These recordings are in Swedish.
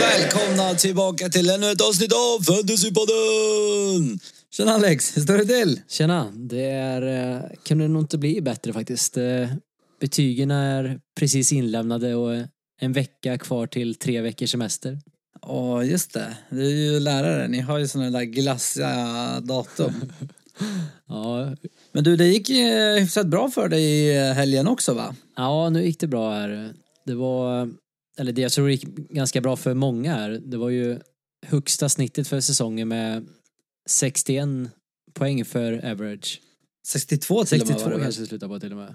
Välkomna tillbaka till ännu ett avsnitt av Fantasypodden! Tjena Alex, hur står det till? Tjena, det är, eh, kunde nog inte bli bättre faktiskt. Eh, Betygen är precis inlämnade och en vecka kvar till tre veckors semester. Ja, just det. Du är ju lärare, ni har ju sådana där glassiga datum. Ja, Men du, det gick eh, hyfsat bra för dig i helgen också va? ja, nu gick det bra här. Det var, eller det jag tror det gick ganska bra för många här. Det var ju högsta snittet för säsongen med 61 poäng för average. 62 till och med 62 var det väl? kanske det slutade på till och med.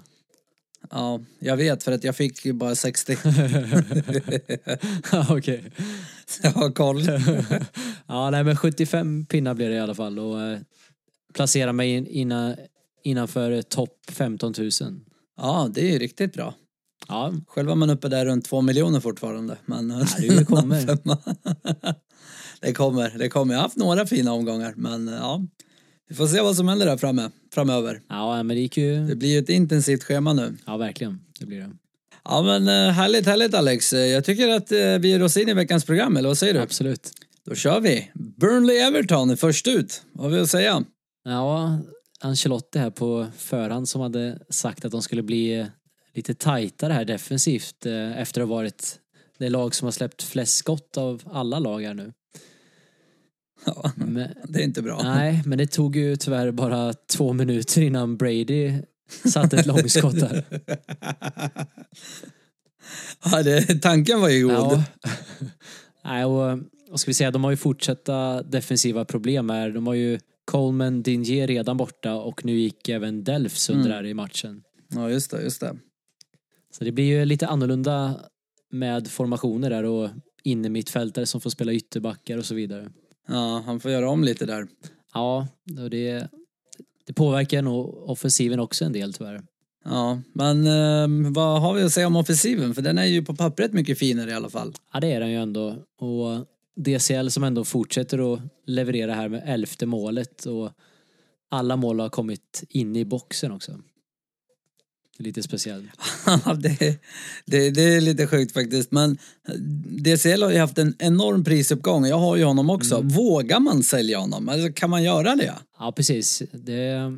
Ja, jag vet för att jag fick ju bara 60. Ja, Okej. jag har koll. ja, nej men 75 pinnar blev det i alla fall och eh, placera mig in, inna, innanför topp 15 000. Ja, det är ju riktigt bra. Ja, Själv var man uppe där runt två miljoner fortfarande. Men det kommer. det kommer, det kommer. Jag har haft några fina omgångar men ja. Vi får se vad som händer där framme, framöver. ja men det gick ju... Det blir ju ett intensivt schema nu. Ja, verkligen. Det blir det. Ja men eh, härligt, härligt Alex. Jag tycker att eh, vi ger oss in i veckans program, eller vad säger du? Absolut. Då kör vi. Burnley-Everton är först ut. Vad har vi att säga? Ja, Ancelotti här på förhand som hade sagt att de skulle bli eh, lite tajtare här defensivt eh, efter att ha varit det lag som har släppt flest skott av alla lag här nu. Ja, Men, det är inte bra. nej, men det tog ju tyvärr bara två minuter innan Brady satte ett långskott där. Ja, det, tanken var ju god. Ja. Nej, och vad ska vi säga, de har ju fortsatta defensiva problem här. De har ju Coleman, Dingier redan borta och nu gick även Delf sönder Mm. i matchen. Ja, just det, just det. Så det blir ju lite annorlunda med formationer där och inne mittfältare som får spela ytterbackar och så vidare. Ja, han får göra om lite där. Ja, och det, det påverkar nog offensiven också en del tyvärr. Ja, men eh, vad har vi att säga om offensiven? För den är ju på pappret mycket finare i alla fall. Ja, det är den ju ändå. Och DCL som ändå fortsätter att leverera här med elfte målet och alla mål har kommit in i boxen också. Lite speciellt. Ja, det, det, det är lite sjukt faktiskt. Men DCL har ju haft en enorm prisuppgång. Jag har ju honom också. Vågar man sälja honom? Alltså, kan man göra det? Ja, precis. Det,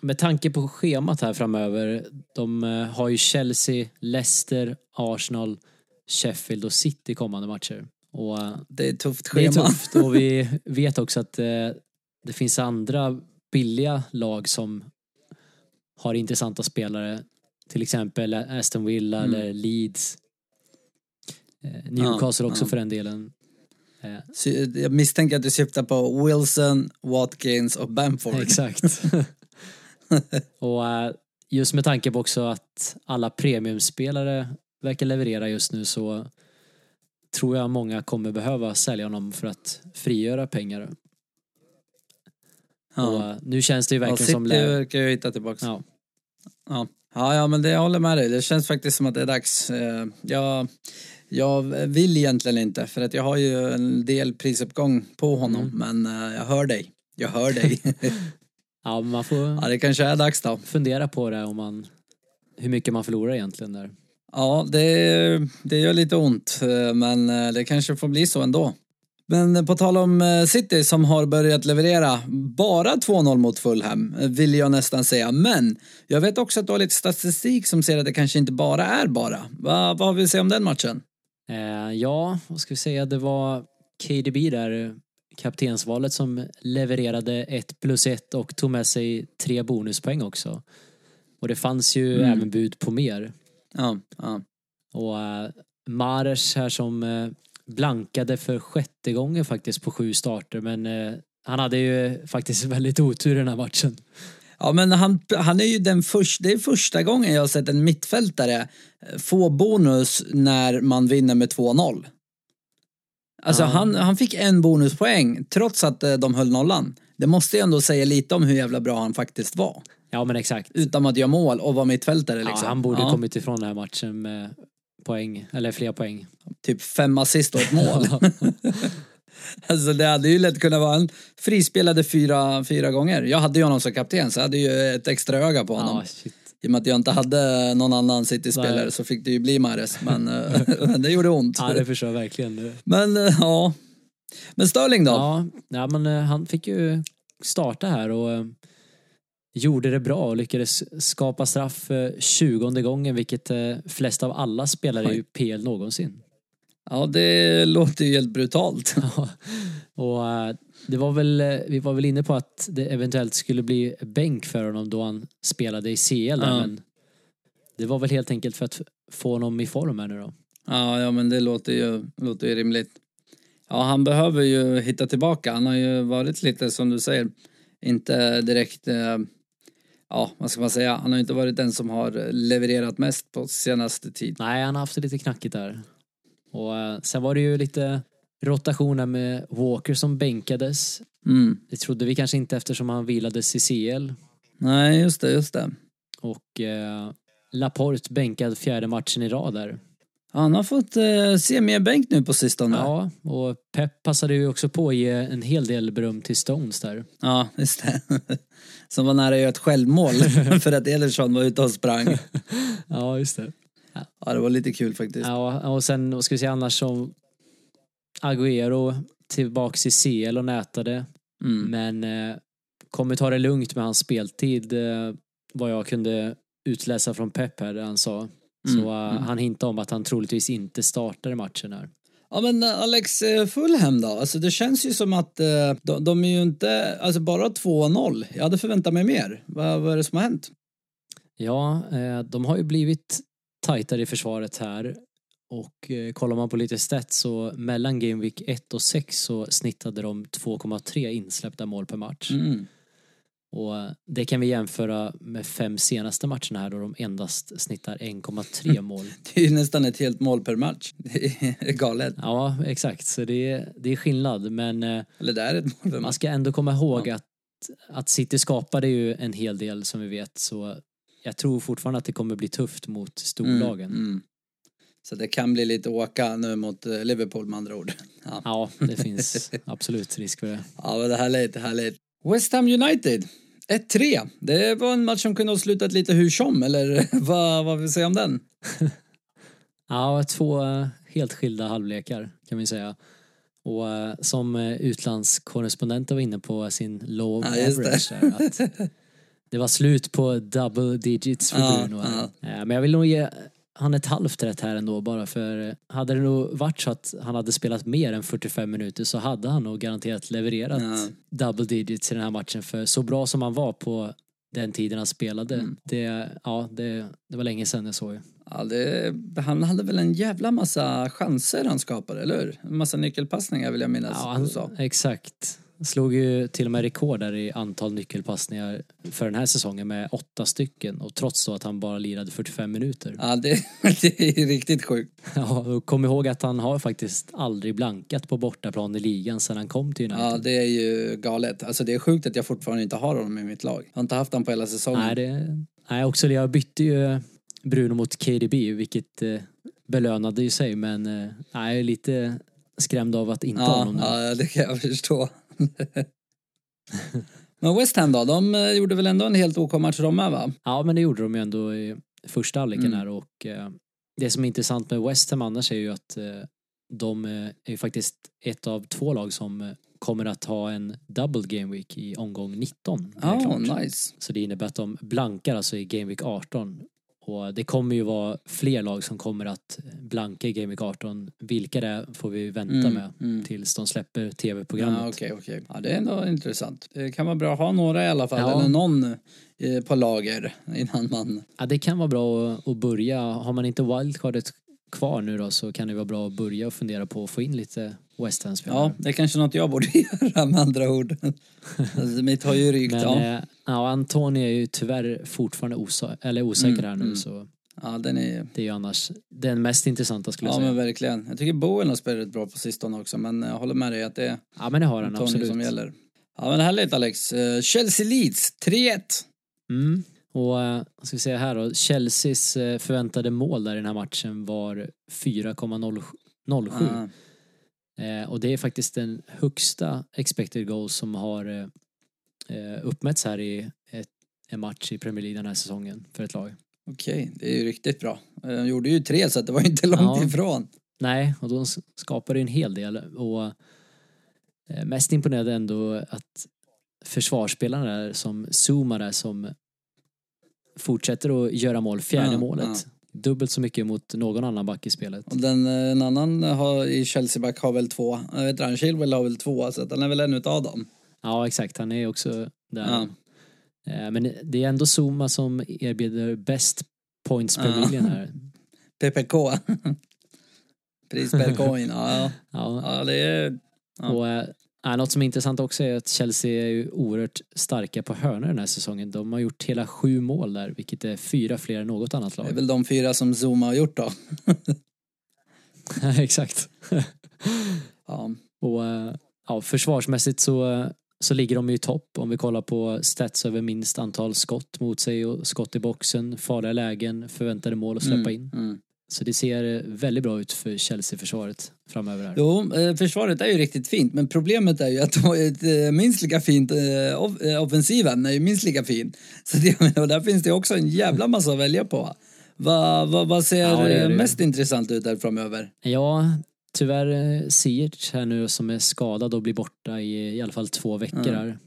med tanke på schemat här framöver. De eh, har ju Chelsea, Leicester, Arsenal, Sheffield och City kommande matcher. Och eh, Det är ett tufft det är schema. tufft och vi vet också att eh, det finns andra billiga lag som har intressanta spelare. Till exempel Aston Villa Mm. eller Leeds. Eh, Newcastle Ja, också ja. för den delen. Så Jag misstänker att du syftar på Wilson, Watkins och Bamford. Exakt. och just med tanke på också att alla premiumspelare verkar leverera just nu så tror jag många kommer behöva sälja honom för att frigöra pengar. Och Ja. eh, nu känns det ju Ja, verkligen City som... lä- verkar ju hitta tillbaka. Ja, Ja. ja, ja, men det, jag håller med dig. Det känns faktiskt som att det är dags. Eh, Jag, jag vill egentligen inte för att jag har ju en del prisuppgång på honom. Mm. Men eh, jag hör dig. Jag hör dig. ja man får ja, det kanske är dags då. fundera på det om man... Hur mycket man förlorar egentligen där. Ja, det, det gör lite ont. eh, Men eh, det kanske får bli så ändå. Men på tal om eh, City som har börjat leverera bara 2-0 mot Fulham vill jag nästan säga. Men jag vet också att du har lite statistik som säger att det kanske inte bara är bara. Va, vad har vi att säga om den matchen? Eh, ja, vad ska vi säga, det var KDB där, kaptensvalet som levererade ett plus ett och tog med sig tre bonuspoäng också. Och det fanns ju Mm. även bud på mer. Ja, ja. Och uh, Mares här som eh, blankade för sjätte gången faktiskt på sju starter men eh, han hade ju faktiskt väldigt otur i den här matchen. Ja men han, han är ju den första, det är första gången jag har sett en mittfältare få bonus när man vinner med 2-0. Alltså Ja. han, han fick en bonuspoäng trots att de höll nollan. Det måste ju ändå säga lite om hur jävla bra han faktiskt var. Ja men exakt. Utan att göra mål och vara mittfältare liksom. Ja, han borde Ja, kommit ifrån den här matchen med poäng, eller fler poäng. Typ fem assist och ett mål. Alltså det hade ju lätt kunnat vara en frispelade fyra, fyra gånger. Jag hade ju honom som kapten så jag hade ju ett extra öga på honom. Ja. I och med att jag inte hade någon annan City-spelare så fick det ju bli Mahrez. Men, eh, men det gjorde ont. ja, det förstår jag verkligen. Men eh, ja. Men Sterling då? Ja, ja men eh, han fick ju starta här och eh, gjorde det bra och lyckades skapa straff eh, 20 gången, vilket eh, flest av alla spelare i PL någonsin. Ja, det låter ju helt brutalt. Ja, och eh, det var väl, eh, vi var väl inne på att det eventuellt skulle bli bänk för honom då han spelade i CL Ja. men det var väl helt enkelt för att få honom i form här nu då. Ja, ja men det låter ju, låter ju rimligt. Ja, han behöver ju hitta tillbaka. Han har ju varit lite, som du säger, inte direkt... Eh, ja, vad ska man säga? Han har inte varit den som har levererat mest på senaste tid. Nej, han har haft det lite knackigt där. Och eh, sen var det ju lite rotationer med Walker som bänkades. Mm. Det trodde vi kanske inte eftersom han vilades i CL. Nej, just det, just det. Och eh, Laporte bänkad fjärde matchen i rad där. Han har fått eh, se mer bänk nu på sistone. Ja, och Pep passade ju också på att ge en hel del beröm till Stones där. Ja, just det. Som var nära att göra ett självmål för att Ederson var ute och sprang. Ja, just det. Ja, det var lite kul faktiskt. Ja, och sen, vad ska vi säga annars så Agüero tillbaks i CL och nätade. Mm. Men eh, kommer ta det lugnt med hans speltid eh, vad jag kunde utläsa från Pep här, där han sa. Så Mm, eh, mm. han hintade om att han troligtvis inte startar i matchen här. Ja men eh, Alex eh, Fulham då? Alltså det känns ju som att de, de är ju inte, alltså bara 2-0. Jag hade förväntat mig mer. Vad, vad är det som har hänt? Ja, de har ju blivit tajtare i försvaret här. Och kollar man på lite stats så mellan Game Week 1 och 6 så snittade de 2,3 insläppta mål per match. Mm. Och eh, det kan vi jämföra med fem senaste matcherna här då de endast snittar 1,3 mål. Det är ju nästan ett helt mål per match. Det är galet. Ja, exakt. Så det är, det är skillnad. Men eh, Eller det är ett mål per man ska ändå komma ihåg att, att City skapade ju en hel del som vi vet. Så jag tror fortfarande att det kommer bli tufft mot storlagen. Mm, mm. Så det kan bli lite åka nu mot eh, Liverpool med andra ord. Ja, Ja, det finns absolut risk för det. ja men det här är härligt. West Ham United. 1-3. Det var en match som kunde ha slutat lite hur som, eller vad, vad vill vi säga om den? Ja, två eh, helt skilda halvlekar kan vi säga. Och eh, som eh, utlandskorrespondenten var inne på sin low Ja, det. average där, att det var slut på double digits för Ja, Bruno. ja. Men jag vill nog ge han ett halvt rätt här ändå bara för eh, hade det nog varit så att han hade spelat mer än 45 minuter så hade han nog garanterat levererat Ja. double digits i den här matchen för så bra som han var på den tiden han spelade. Mm. Det, ja, det, det var länge sedan jag såg. Ja, det, han hade väl en jävla massa chanser han skapade, eller hur? En massa nyckelpassningar vill jag minnas Ja, han, exakt. Slog ju till och med rekord där i antal nyckelpassningar för den här säsongen med åtta stycken och trots då att han bara lirade 45 minuter. Ja, det, det är riktigt sjukt. Ja, och kom ihåg att han har faktiskt aldrig blankat på bortaplan i ligan sedan han kom till United. Ja, det är ju galet. Alltså det är sjukt att jag fortfarande inte har honom i mitt lag. Jag har inte haft honom på hela säsongen. Nej, det, nej, också jag bytte ju Bruno mot KDB vilket eh, belönade ju sig men eh, jag är lite skrämd av att inte ha ja, honom nu. ja, det kan jag förstå. Men West Ham då? De eh, gjorde väl ändå en helt OK match de med va? Ja, men det gjorde de ju ändå i första halvleken Mm. här och eh, det som är intressant med West Ham annars är ju att eh, de eh, är ju faktiskt ett av två lag som eh, kommer att ha en double game week i omgång 19. när det är Ja, klart. nice. Så det innebär att de blankar alltså i game week 18 och det kommer ju vara fler lag som kommer att blanka i game week 18. Vilka det är får vi vänta Mm, med mm. tills de släpper tv-programmet. Ja, okej, okej. Ja, det är ändå intressant. Det kan vara bra att ha några i alla fall, Ja. eller någon eh, på lager innan man... Ja, det kan vara bra att, att börja. Har man inte wildcardet kvar nu då så kan det vara bra att börja och fundera på att få in lite West Ham-spelare. Ja, det är kanske något jag borde göra med andra ord. alltså, mitt har ju rykt, Men ja. ja. ja, Antoni är ju tyvärr fortfarande osa eller osäker Mm, här nu mm. så Ja, den är... det är ju annars den mest intressanta skulle jag Ja, säga. men verkligen. Jag tycker Bowen har spelat bra på sistone också, men jag håller med dig att det är Ja men det har han Tony absolut. som gäller. Ja, men härligt Alex. Eh, Chelsea Leeds, 3-1. Mm. Och eh, vad ska vi säga här då, Chelseas eh, förväntade mål där i den här matchen var 4,07. Ja. Eh, och det är faktiskt den högsta expected goals som har eh, eh, uppmätts här i ett, en match i Premier League den här säsongen för ett lag. Okej, det är ju riktigt bra. De gjorde ju tre så det var inte långt Ja. ifrån. Nej, och de skapade en hel del och eh, mest imponerande ändå att försvarsspelarna där som Zuma där som fortsätter att göra mål, fjärde Ja, målet. Dubbelt så mycket mot någon annan back i spelet. Och den, eh, en annan har, i Chelsea-back har väl två. Jag vet inte, Chilwell har väl två, så att han är väl en utav dem. Ja, exakt. Han är också där. Ja. Eh, Men det är ändå Zuma som erbjuder bäst points per Ja. million här. PPK. Pris per coin, ja. ja. Ja. Ja, det är... Ja. Och, äh, något som är intressant också är att Chelsea är ju oerhört starka på hörnor den här säsongen. De har gjort hela sju mål där, vilket är fyra fler än något annat Det är lag. väl de fyra som Zuma har gjort då. Exakt. Ja. Och eh, ja, försvarsmässigt så, så ligger de ju i topp om vi kollar på stats över minst antal skott mot sig och skott i boxen, farliga lägen, förväntade mål att släppa Mm, in. Mm. Så det ser eh, väldigt bra ut för Chelsea-försvaret framöver här. Jo, eh, försvaret är ju riktigt fint, men problemet är ju att de har ett eh, minst lika fint, off- offensiven är ju minst lika fin. Så det, och där finns det också en jävla massa att välja på. Vad vad vad ser Ja, det det. mest intressant ut där framöver? Ja, tyvärr Ziyech här nu som är skadad och blir borta i i alla fall två veckor Mm. här.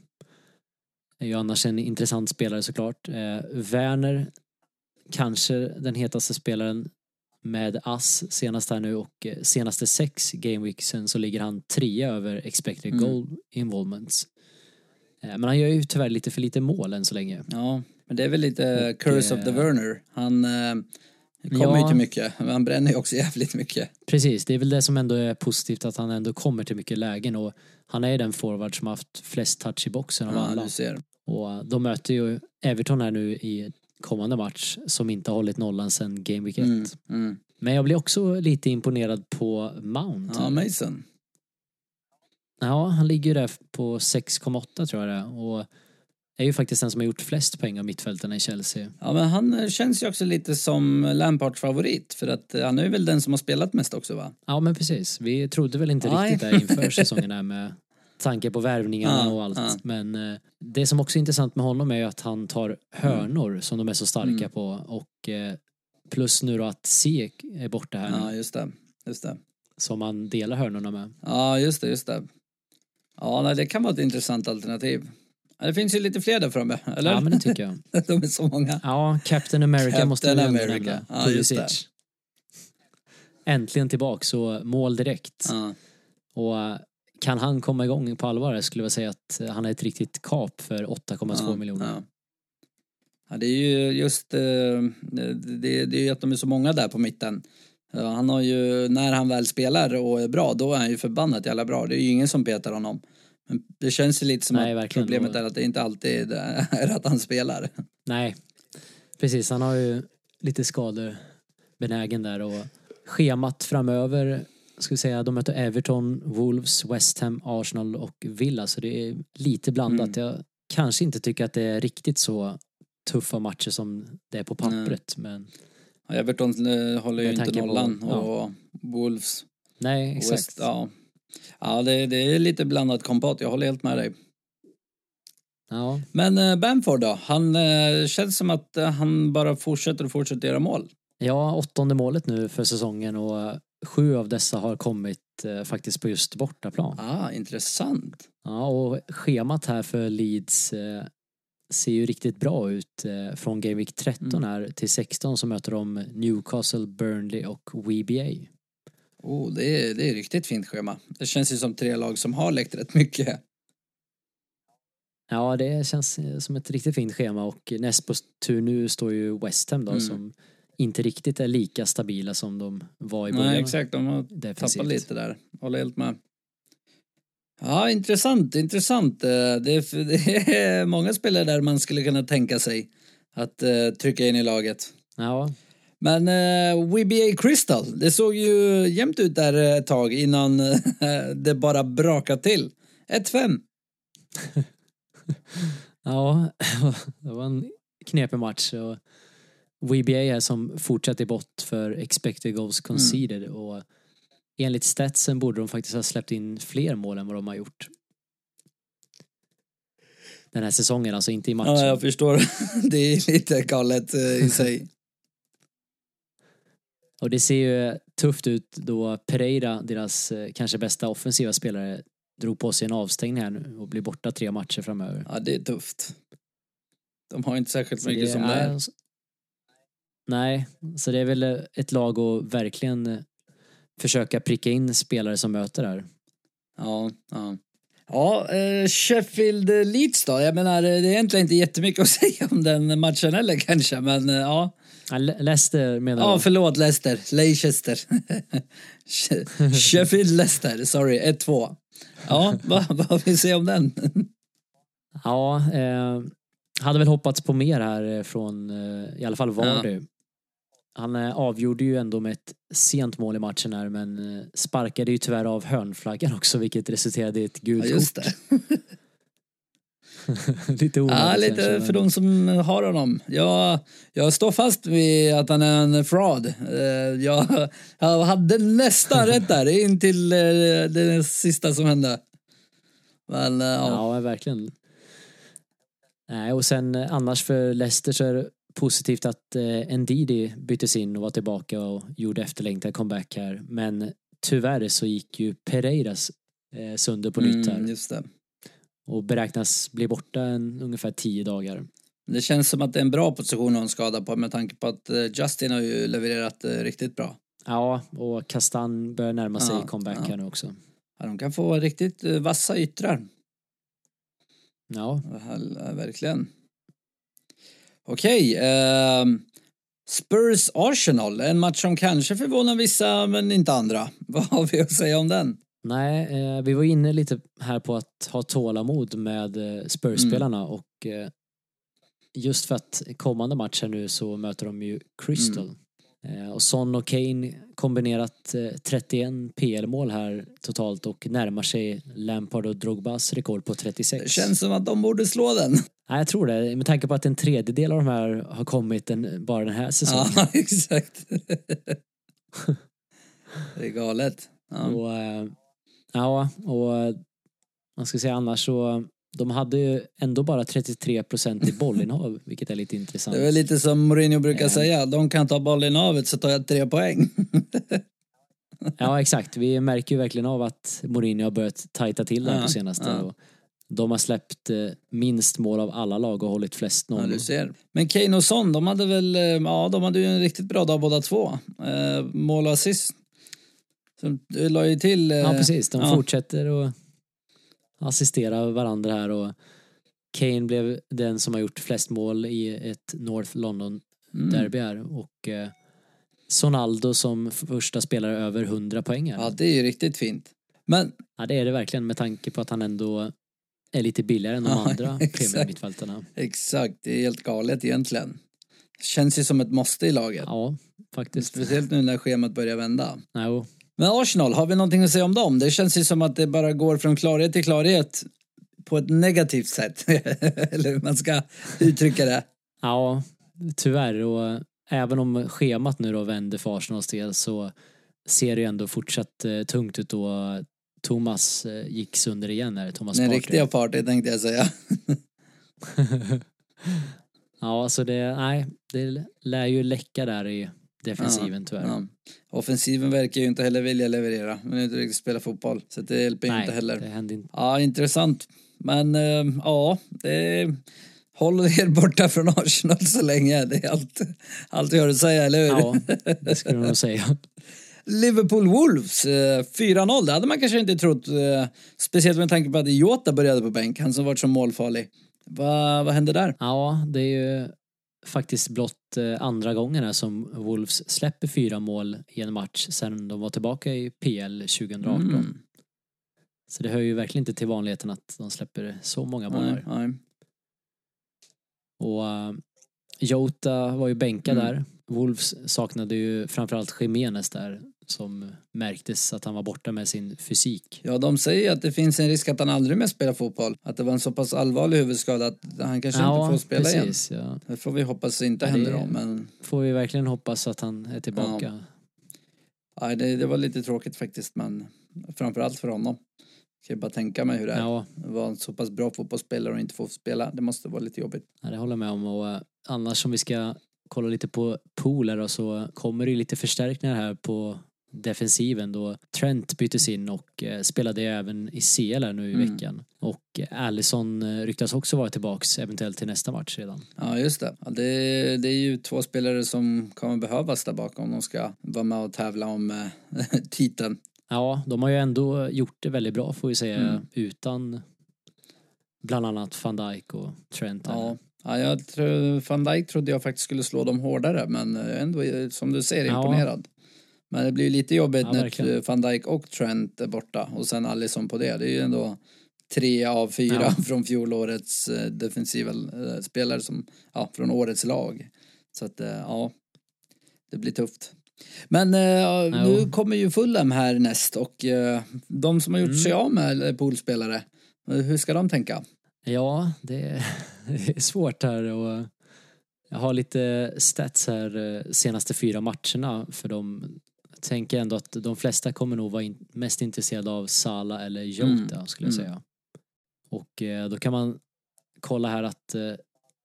Är ju annars en intressant spelare såklart. Eh, Werner, kanske den hetaste spelaren med ass senast här nu och eh, senaste sex gameweeksen så ligger han trea över expected Mm. goal involvements. Eh, men han gör ju tyvärr lite för lite mål än så länge. Ja, men det är väl lite Och, curse of the eh, Werner. Han eh, kommer ju Ja. inte mycket, men han bränner ju också jävligt mycket. Precis, det är väl det som ändå är positivt att han ändå kommer till mycket lägen och han är den forward som haft flest touch i boxen av Ja, alla. Och de möter ju Everton här nu i kommande match som inte har hållit nollan sedan Game Week 1. Mm, mm. Men jag blir också lite imponerad på Mount. Ja, Mason. Ja, han ligger ju där på 6,8 tror jag det är. Och är ju faktiskt den som har gjort flest poäng av mittfältarna i Chelsea. Ja, men han eh, känns ju också lite som Lampards favorit, för att eh, han är väl den som har spelat mest också va? Ja men precis, vi trodde väl inte Nej. riktigt det inför säsongen här med tanke på värvningarna Ja, och allt. ja. Men eh, det som också är intressant med honom är ju att han tar hörnor som de är så starka Mm. på och eh, plus nu då att Siek är borta här Ja, just det. Just det. som han delar hörnorna med. Ja, just det, just det. Ja, nej, det kan vara ett intressant alternativ. Det finns ju lite fler där framme, eller? Ja men det tycker jag. De är så många. Ja, Captain America Captain måste vi America. nämna. Ja, just det. Äntligen tillbaka så mål direkt. Ja. Och kan han komma igång på allvar skulle jag säga att eh, han är ett riktigt kap för 8,2 ja, miljoner. Ja. ja, det är ju just eh, det, det är ju att de är så många där på mitten. Han har ju, när han väl spelar och är bra, då är han ju förbannat jävla bra. Det är ju ingen som petar honom. Men det känns ju lite som Nej, att verkligen. problemet är att det inte alltid är att han spelar. Nej, precis. Han har ju lite skador benägen där och schemat framöver ska vi säga, de möter Everton, Wolves, West Ham, Arsenal och Villa så det är lite blandat. Mm. Jag kanske inte tycker att det är riktigt så tuffa matcher som det är på pappret men Ja, Everton eh, håller ju inte på- nollan ja. och Wolves nej exakt. West, ja. Ja, det, det är lite blandat kompott, jag håller helt med dig. Ja, Men eh, Bamford då? Han eh, känns som att han bara fortsätter och fortsätter göra mål. ja, åttonde målet nu för säsongen och sju av dessa har kommit eh, faktiskt på just bortaplan. Ah, intressant. Ja, och schemat här för Leeds eh, ser ju riktigt bra ut. Eh, från Game Week 13 Mm. här till 16 så möter de Newcastle, Burnley och WBA. Oh, det, är, det är riktigt fint schema. Det känns ju som tre lag som har läckt rätt mycket. Ja, det känns eh, som ett riktigt fint schema och näst på tur nu står ju West Ham då Mm. som inte riktigt är lika stabila som de var i början. Nej, exakt. De har Defensivt. tappat lite där. Håller helt med. Ja, intressant, intressant. Eh, Det är, det är många spelare där man skulle kunna tänka sig att eh, trycka in i laget. Ja, Men eh, WBA Crystal, det såg ju jämnt ut där ett tag innan det bara brakade till. 1-5. ja, det var en knepig match. Och WBA är som fortsätter bort för expected goals conceded och enligt statsen borde de faktiskt ha släppt in fler mål än vad de har gjort. Den här säsongen, alltså inte i matchen. Ja, jag förstår. Det är lite galet eh, i sig. Och det ser ju tufft ut då Pereira, deras eh, kanske bästa offensiva spelare, drog på sig en avstängning här nu och blir borta tre matcher framöver. Ja, det är tufft. De har inte särskilt Så mycket det som det är. Nej, så det är väl ett lag att verkligen eh, försöka pricka in spelare som möter här. Ja, ja. Ja, eh, Sheffield Leeds då? Jag menar, det är egentligen inte jättemycket att säga om den matchen heller kanske, men eh, ja. Ja, Le- Leicester menar Ja, du? förlåt Leicester. Leicester. She- Sheffield Leicester, sorry, 1-2. Ja, vad, vad vill vi säga om den? Ja, eh, hade väl hoppats på mer här eh, från eh, i alla fall Vardy. Han eh, avgjorde ju ändå med ett sent mål i matchen här men eh, sparkade ju tyvärr av hörnflaggan också vilket resulterade i ett Ja, gult just kort. det. lite onödigt Ja, kanske, lite men- för de som har honom. Jag, jag står fast vid att han är en fraud. Eh, Jag, jag hade nästan rätt där, in till det sista som hände. Men ja. Ja, verkligen. Nej, och sen annars för Leicester så är det positivt att eh, Ndidi byttes in och var tillbaka och gjorde efterlängtad comeback här. Men tyvärr så gick ju Pereiras eh, sönder på nytt här Mm, just det. och beräknas bli borta en, ungefär tio dagar. Det känns som att det är en bra position att ha en skada på med tanke på att eh, Justin har ju levererat eh, riktigt bra. Ja, och Kastan börjar närma sig Ja, comeback ja. här nu också. Ja, de kan få riktigt eh, vassa yttrar. Ja, verkligen. Okej. ehm, Spurs Arsenal, en match som kanske förvånar vissa men inte andra. Vad har vi att säga om den? nej, eh, vi var inne lite här på att ha tålamod med eh, Spurs-spelarna och eh, just för att kommande match här nu så möter de ju Crystal. Eh, och Son och Kane kombinerat eh, 31 PL-mål här totalt och närmar sig Lampard och Drogbas rekord på 36. Det känns som att de borde slå den. Nej, jag tror det. Med tanke på att en tredjedel av de här har kommit en, bara den här säsongen. Ja, exakt. det är galet. Ja. Och, eh, ja, och man ska säga annars så de hade ju ändå bara 33 procent i bollinnehav, vilket är lite intressant. Det är väl lite som Mourinho brukar Ja. säga, de kan ta bollen av ett så tar jag tre poäng. Ja, exakt. Vi märker ju verkligen av att Mourinho har börjat tajta till det här Ja, på senaste. ja. Och de har släppt eh, minst mål av alla lag och hållit flest Ja, nollor. du ser. Men Kane och Son, de hade väl, eh, ja de hade ju en riktigt bra dag båda två. Eh, mål och assist. Så du la ju till... eh, Ja, precis. De ja. fortsätter att assistera varandra här och Kane blev den som har gjort flest mål i ett North London Mm. derby här och eh, Sonaldo som första spelare över 100 poäng här. Ja, det är ju riktigt fint. Men Ja, det är det verkligen med tanke på att han ändå är lite billigare än de Ja, andra premiummittfältarna. exakt, det är helt galet egentligen. Känns ju som ett måste i laget. Ja, faktiskt. Speciellt nu när schemat börjar vända. Jo. Men Arsenal, har vi någonting att säga om dem? Det känns ju som att det bara går från klarhet till klarhet på ett negativt sätt. Eller hur man ska uttrycka det. Ja, tyvärr. Och även om schemat nu då vänder för Arsenals del så ser det ju ändå fortsatt eh, tungt ut då Thomas eh, gick sönder igen här, Thomas Den Partey. riktiga party tänkte jag säga. ja, så det, nej, det lär ju läcka där i defensiven tyvärr. Ja. Offensiven verkar ju inte heller vilja leverera. Men inte riktigt spela fotboll. Så det hjälper nej, inte heller. det hände inte. Ja, intressant. Men eh, ja, det... Håll er borta från Arsenal så länge. Det är allt, allt jag har att säga, eller hur? Ja, det skulle jag nog säga. Liverpool Wolves, eh, 4-0. Det hade man kanske inte trott. Eh, speciellt med tanke på att Jota började på bänk. Han som varit så målfarlig. Va, vad hände där? Ja, det är ju faktiskt blott eh, andra gången här som Wolves släpper fyra mål i en match sen de var tillbaka i PL 2018. Mm. Så det hör ju verkligen inte till vanligheten att de släpper så många Nej, bollar. nej. Och uh, Jota var ju bänkad Mm. där. Wolves saknade ju framförallt Jimenez där som märktes att han var borta med sin fysik. Ja, de säger att det finns en risk att han aldrig mer spelar fotboll. Att det var en så pass allvarlig huvudskada att han kanske inte får spela igen. precis, Ja. Det får vi hoppas inte Ja, händer det- då, men Får vi verkligen hoppas att han är tillbaka. Nej, det, det var lite tråkigt faktiskt, men framförallt för honom. Jag kan bara tänka mig hur det är. Ja, att vara en så pass bra fotbollsspelare och inte få spela. Det måste vara lite jobbigt. Ja, det håller jag med om. Och eh, annars om vi ska kolla lite på pooler och så kommer det lite förstärkningar här på defensiven då Trent byttes in och eh, spelade även i CL här nu i Mm. veckan. Och eh, Allison eh, ryktas också vara tillbaks eventuellt till nästa match redan. Ja, just det. Ja, det, det är ju två spelare som kommer behövas där bakom om de ska vara med och tävla om titeln. Ja, de har ju ändå gjort det väldigt bra får vi säga Mm. utan bland annat van Dijk och Trent. Ja. Ja, jag tror, Van Dijk trodde jag faktiskt skulle slå dem hårdare, men ändå som du ser imponerad. Men det blir ju lite jobbigt Ja, när eh, Van Dijk och Trent är borta och sen Alisson på det. Det är ju ändå tre av fyra Ja. från fjolårets eh, defensiva eh, spelare som, ja, från årets lag. Så att, ja, det blir tufft. Men eh, nu kommer ju Fulham här näst och de som har gjort Mm. sig av med poolspelare, eh, hur ska de tänka? Ja, det är, det är svårt här och jag har lite stats här senaste fyra matcherna för de tänker ändå att de flesta kommer nog vara in, mest intresserade av Sala eller Jota Mm, skulle jag mm. säga. Och eh, då kan man kolla här att eh,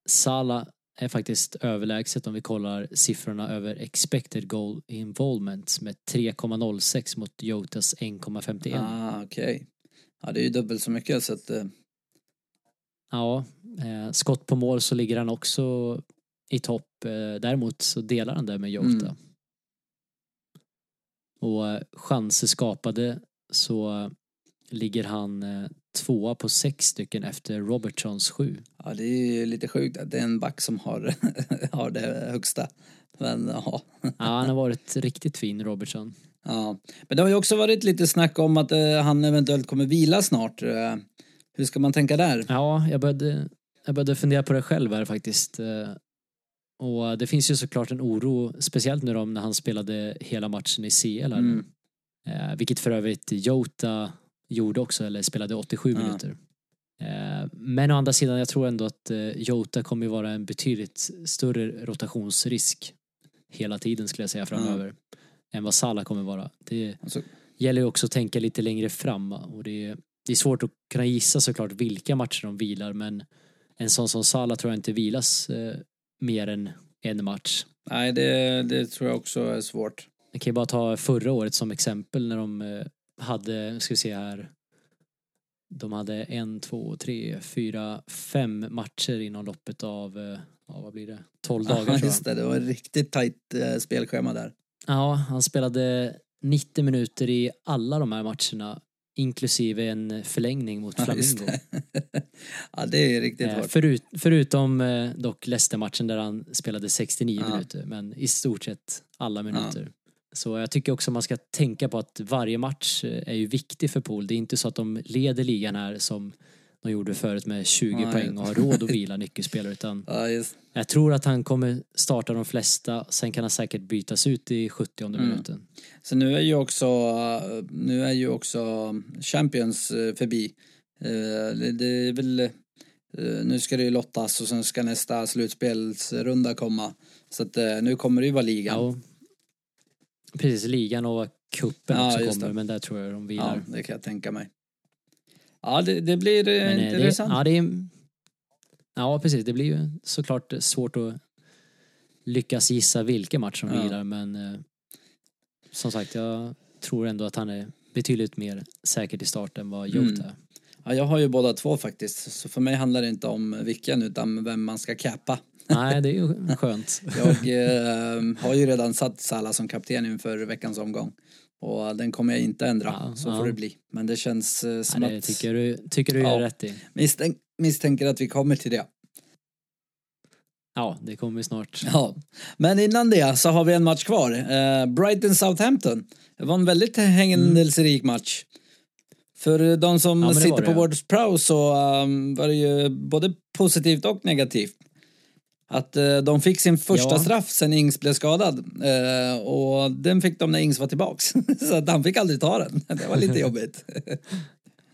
Sala är faktiskt överlägset om vi kollar siffrorna över expected goal involvement med 3,06 mot Jotas 1,51. Ah, okej. Ja, det är ju dubbelt så mycket så att eh, Ja, eh, skott på mål så ligger han också i topp. Eh, däremot så delar han det med Jota. Mm. Och eh, chanser skapade så ligger han eh, tvåa på sex stycken efter Robertsons sju. Ja, det är ju lite sjukt att det är en back som har, har det högsta. Men ja. Ja, han har varit riktigt fin, Robertson. ja. Men det har ju också varit lite snack om att eh, han eventuellt kommer vila snart. Hur ska man tänka där? Ja, jag började, jag började fundera på det själv här faktiskt. Och det finns ju såklart en oro, speciellt nu då när han spelade hela matchen i CL här. Mm. Eh, vilket för övrigt Jota gjorde också, eller spelade 87 Ja. minuter. Eh, men å andra sidan, jag tror ändå att eh, Jota kommer vara en betydligt större rotationsrisk hela tiden skulle jag säga framöver. Än vad Salah kommer vara. Det Alltså, gäller ju också att tänka lite längre fram och det är, det är svårt att kunna gissa såklart vilka matcher de vilar men en sån som Salah tror jag inte vilas eh, mer än en match. nej, det, det tror jag också är svårt. Jag kan ju bara ta förra året som exempel när de eh, hade, ska vi se här, de hade en, två, tre, fyra, fem matcher inom loppet av, eh, ja vad blir det, 12 dagar Ja, tror jag. just det, det var ett riktigt tajt eh, spelschema där. Ja, han spelade 90 minuter i alla de här matcherna inklusive en förlängning mot Ja, Flamingo. det. ja, det är riktigt Eh, hårt. förut, förutom eh, dock Leicester-matchen där han spelade 69 Ja. minuter, men i stort sett alla minuter. Så jag tycker också man ska tänka på att varje match eh, är ju viktig för Pool. Det är inte så att de leder ligan här som de gjorde förut med 20 Nej. poäng och har råd att vila nyckelspelare utan Ja, jag tror att han kommer starta de flesta, sen kan han säkert bytas ut i 70 Mm. minuten. Så nu är ju också, nu är ju också Champions förbi. Eh, Det är väl, eh, nu ska det ju lottas och sen ska nästa slutspelsrunda komma. Så att eh, nu kommer det ju vara ligan. Ja, precis, ligan och cupen Ja, också kommer, det. men där tror jag de Ja, vilar. det kan jag tänka mig. Ja, det, det blir Men, eh, det, intressant. ja, det är, ja, precis. Det blir ju såklart svårt att lyckas gissa vilken match som Ja. vilar, men som sagt, jag tror ändå att han är betydligt mer säker till start än vad Jota Mm. är. Ja, jag har ju båda två faktiskt. Så för mig handlar det inte om vilken utan vem man ska cappa. Nej, det är ju skönt. Jag eh, har ju redan satt Salah som kapten inför veckans omgång. Och den kommer jag inte ändra, Ja, så ja. får det bli. Men det känns eh, som Nej, det att tycker du, tycker du Ja. gör rätt i. misstänk, misstänker att vi kommer till det. Ja, det kommer snart. Ja. Men innan det så har vi en match kvar. Eh, Brighton-Southampton. Det var en väldigt händelserik match. För de som Ja, sitter det, på ja. Words Pro så um, var det ju både positivt och negativt. Att eh, de fick sin första Ja. straff sen Ings blev skadad. Eh, och den fick de när Ings var tillbaks. så att han fick aldrig ta den. Det var lite jobbigt.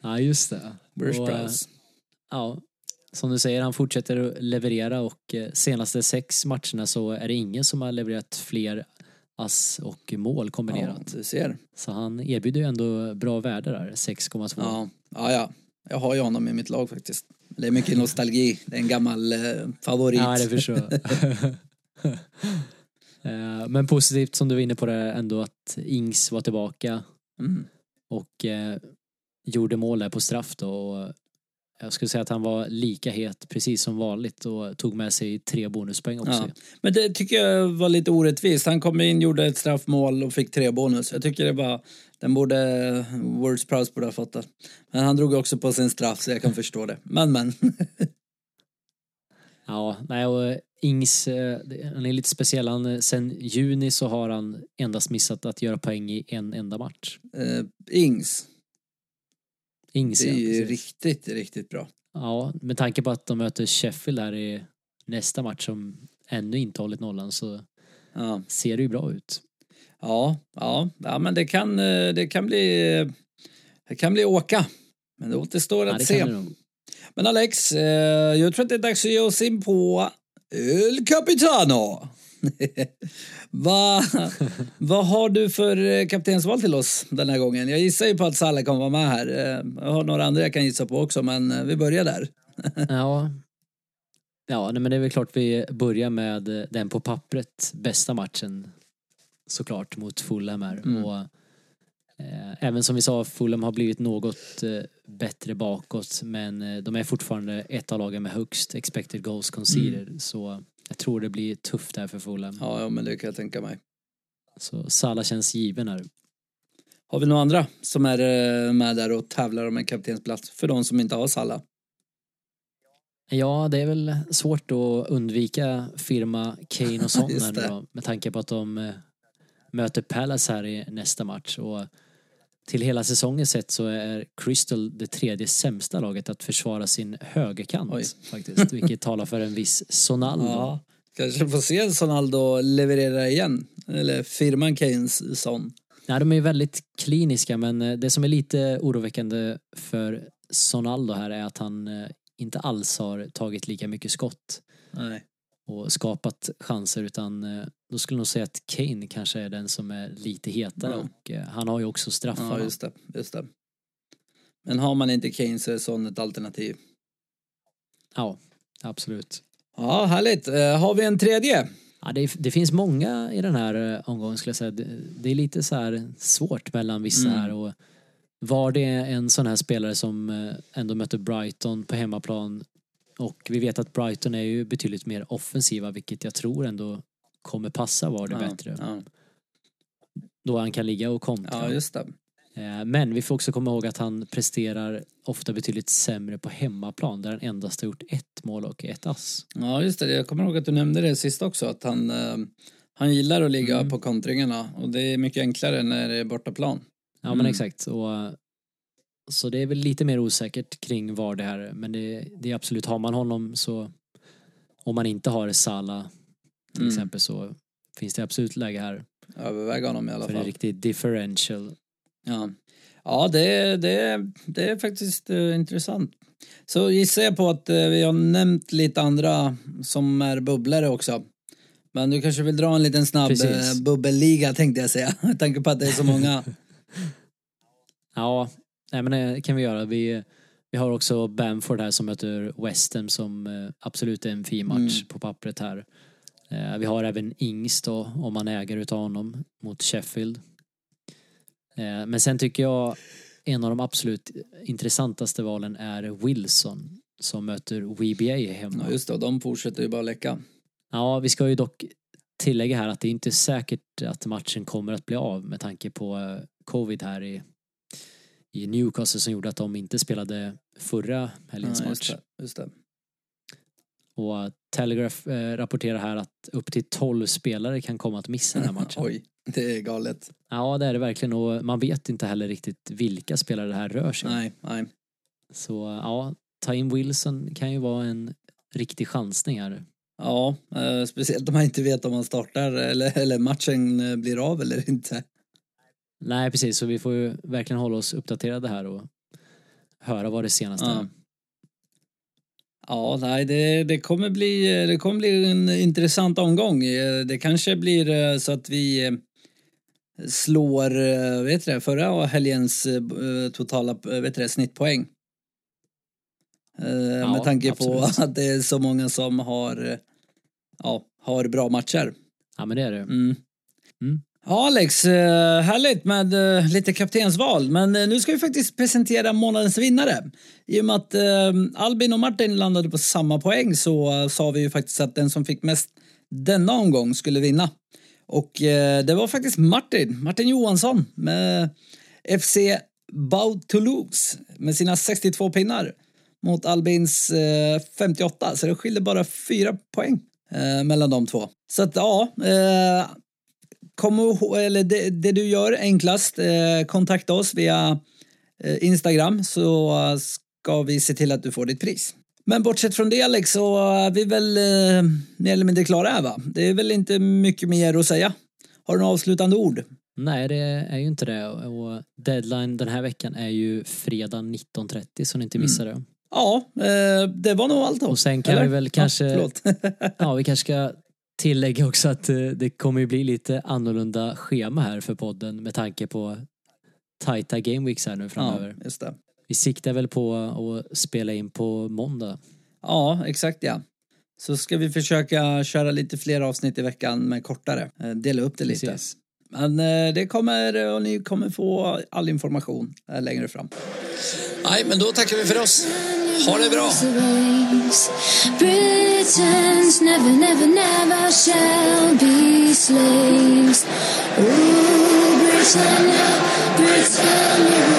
Ja, just det. Bruce Och, Prowse. Ja, som du säger, han fortsätter att leverera och senaste sex matcherna så är det ingen som har levererat fler ass och mål Ja, kombinerat. du ser. Så han erbjuder ju ändå bra värde där, 6,2. Ja, ja, ja. Jag har ju honom i mitt lag faktiskt. Det är mycket nostalgi. Det är en gammal eh, favorit. Ja, det förstår jag. Eh, Men positivt som du var inne på det ändå att Ings var tillbaka Mm. och eh, gjorde mål där på straff då. Och jag skulle säga att han var lika het precis som vanligt och tog med sig tre bonuspoäng också. Ja. Men det tycker jag var lite orättvist. Han kom in, gjorde ett straffmål och fick tre bonus. Jag tycker det var, den borde, Words Prowse borde ha fått det. Men han drog också på sin straff så jag kan förstå det. Men men. Ja, nej och Ings, eh, han är lite speciell. Han, eh, sen juni så har han endast missat att göra poäng i en enda match. Eh, Ings, Ings, det är ju precis. riktigt, riktigt bra. Ja, med tanke på att de möter Sheffield här i nästa match som ännu inte hållit nollan så Ja, ser det ju bra ut. ja, ja, ja men det kan, eh, det kan bli, det kan bli åka. Men det återstår Ja, att det se. Men Alex, eh, jag tror att det är dags att ge oss in på El Capitano. vad, vad har du för eh, kaptensval till oss den här gången? Jag gissar ju på att Salah kommer vara med här. Eh, Jag har några andra jag kan gissa på också, men eh, vi börjar där. Ja, ja men det är väl klart vi börjar med den på pappret bästa matchen såklart mot Fulham här. Mm. Och, eh, även som vi sa, Fulham har blivit något eh, bättre bakåt men eh, de är fortfarande ett av lagen med högst expected goals conceded. Så jag tror det blir tufft här för Fulham. Ja, ja, men det kan jag tänka mig. Så Salah känns given här. Har vi några andra som är eh, med där och tävlar om en kaptensplats för de som inte har Salah? Ja, det är väl svårt att undvika firma Kane och Son med tanke på att de eh, möter Palace här i nästa match. Och till hela säsongen sett så är Crystal det tredje sämsta laget att försvara sin högerkant Oj. faktiskt, vilket talar för en viss Sonaldo. Ja, kanske får se Sonaldo leverera igen. Eller firman Keynes son. Nej, de är väldigt kliniska men eh, det som är lite oroväckande för Sonaldo här är att han eh, inte alls har tagit lika mycket skott. Nej. Och skapat chanser utan eh, då skulle jag nog säga att Kane kanske är den som är lite hetare Ja. och eh, han har ju också straffarna. Ja, just det, just det. Men har man inte Kane så är Son ett alternativ. Ja, absolut. Ja, härligt. Eh, har vi en tredje? Ja, det, det finns många i den här omgången skulle jag säga. Det, det är lite så här svårt mellan vissa Mm. här och var det en sån här spelare som ändå möter Brighton på hemmaplan och vi vet att Brighton är ju betydligt mer offensiva vilket jag tror ändå kommer passa var det ja, bättre. Ja, Då han kan ligga och kontra. ja, just det. Eh, Men vi får också komma ihåg att han presterar ofta betydligt sämre på hemmaplan där han endast har gjort ett mål och ett ass. Ja, just det. Jag kommer ihåg att du nämnde det sist också. Att han, eh, han gillar att ligga Mm. på kontringarna. Och det är mycket enklare när det är bortaplan. Ja men Mm. exakt. Och, så det är väl lite mer osäkert kring var det här men det, det är absolut, har man honom så om man inte har Sala till Mm. exempel så finns det absolut läge här Överväg honom i alla för en fall. riktig differential. Ja, ja det, det, det är faktiskt eh, intressant. Så gissar jag på att eh, vi har nämnt lite andra som är bubblare också. Men du kanske vill dra en liten snabb Precis. eh, bubbelliga tänkte jag säga. Med tanke på att det är så många. Ja, nej men det kan vi göra. Vi, vi har också Bamford här som möter West Ham som eh, absolut är en fin match Mm. på pappret här. Eh, Vi har även Ings då, om man äger utav honom, mot Sheffield. Eh, Men sen tycker jag en av de absolut intressantaste valen är Wilson som möter WBA hemma. Ja, just det, och de fortsätter ju bara läcka. Ja, vi ska ju dock tillägga här att det är inte säkert att matchen kommer att bli av med tanke på eh, covid här i, i Newcastle som gjorde att de inte spelade förra helgens Ja, just match. det, just det. Och eh, Telegraph eh, rapporterar här att upp till 12 spelare kan komma att missa den här matchen. Oj, det är galet. Ja, det är det verkligen och man vet inte heller riktigt vilka spelare det här rör sig om. Nej, nej. Så eh, ja, in Wilson kan ju vara en riktig chansning här. Ja, eh, speciellt om man inte vet om man startar eller, eller matchen eh, blir av eller inte. Nej, precis, så vi får ju verkligen hålla oss uppdaterade här och höra vad det senaste Ja. är. Ja, nej, det, det, kommer bli, det kommer bli en intressant omgång. Eh, Det kanske blir eh, så att vi, eh, slår vet du, förra helgens totala vet du, snittpoäng. Ja, med tanke absolut. på att det är så många som har, ja, har bra matcher. Ja men det är det. Mm. Mm. Ja Alex, eh, härligt med eh, lite kaptensval. Men eh, nu ska vi faktiskt presentera månadens vinnare. I och med att Albin och Martin landade på samma poäng så sa vi ju faktiskt att den som fick mest denna omgång skulle vinna. Och det var faktiskt Martin, Martin Johansson med FC Bout Toulouse med sina 62 pinnar mot Albins 58. Så det skiljer bara fyra poäng mellan de två. Så att ja, kom ihåg, eller det, det, du gör enklast, eh, kontakta oss via eh, Instagram så ska vi se till att du får ditt pris. Men bortsett från det Alex så är vi väl eh, mer eller mindre klara här va? Det är väl inte mycket mer att säga. Har du några avslutande ord? Nej, det är ju inte det. Och deadline den här veckan är ju fredag 19.30 så ni inte missar det. Mm. Ja, eh, det var nog allt då. Och sen kan Eller? vi väl kanske... Ja, ja, vi kanske ska tillägga också att eh, det kommer ju bli lite annorlunda schema här för podden med tanke på tajta gameweeks här nu framöver. Ja, just det. Vi siktar väl på att spela in på måndag. Ja, exakt ja. Så ska vi försöka köra lite fler avsnitt i veckan med kortare. Eh, dela upp det lite. Precis. Men eh, det kommer och ni kommer få all information längre fram. Nej, men då tackar vi för oss. Ha det bra! Britons never, never, never shall be slaves. Oh, Britannia, Britannia.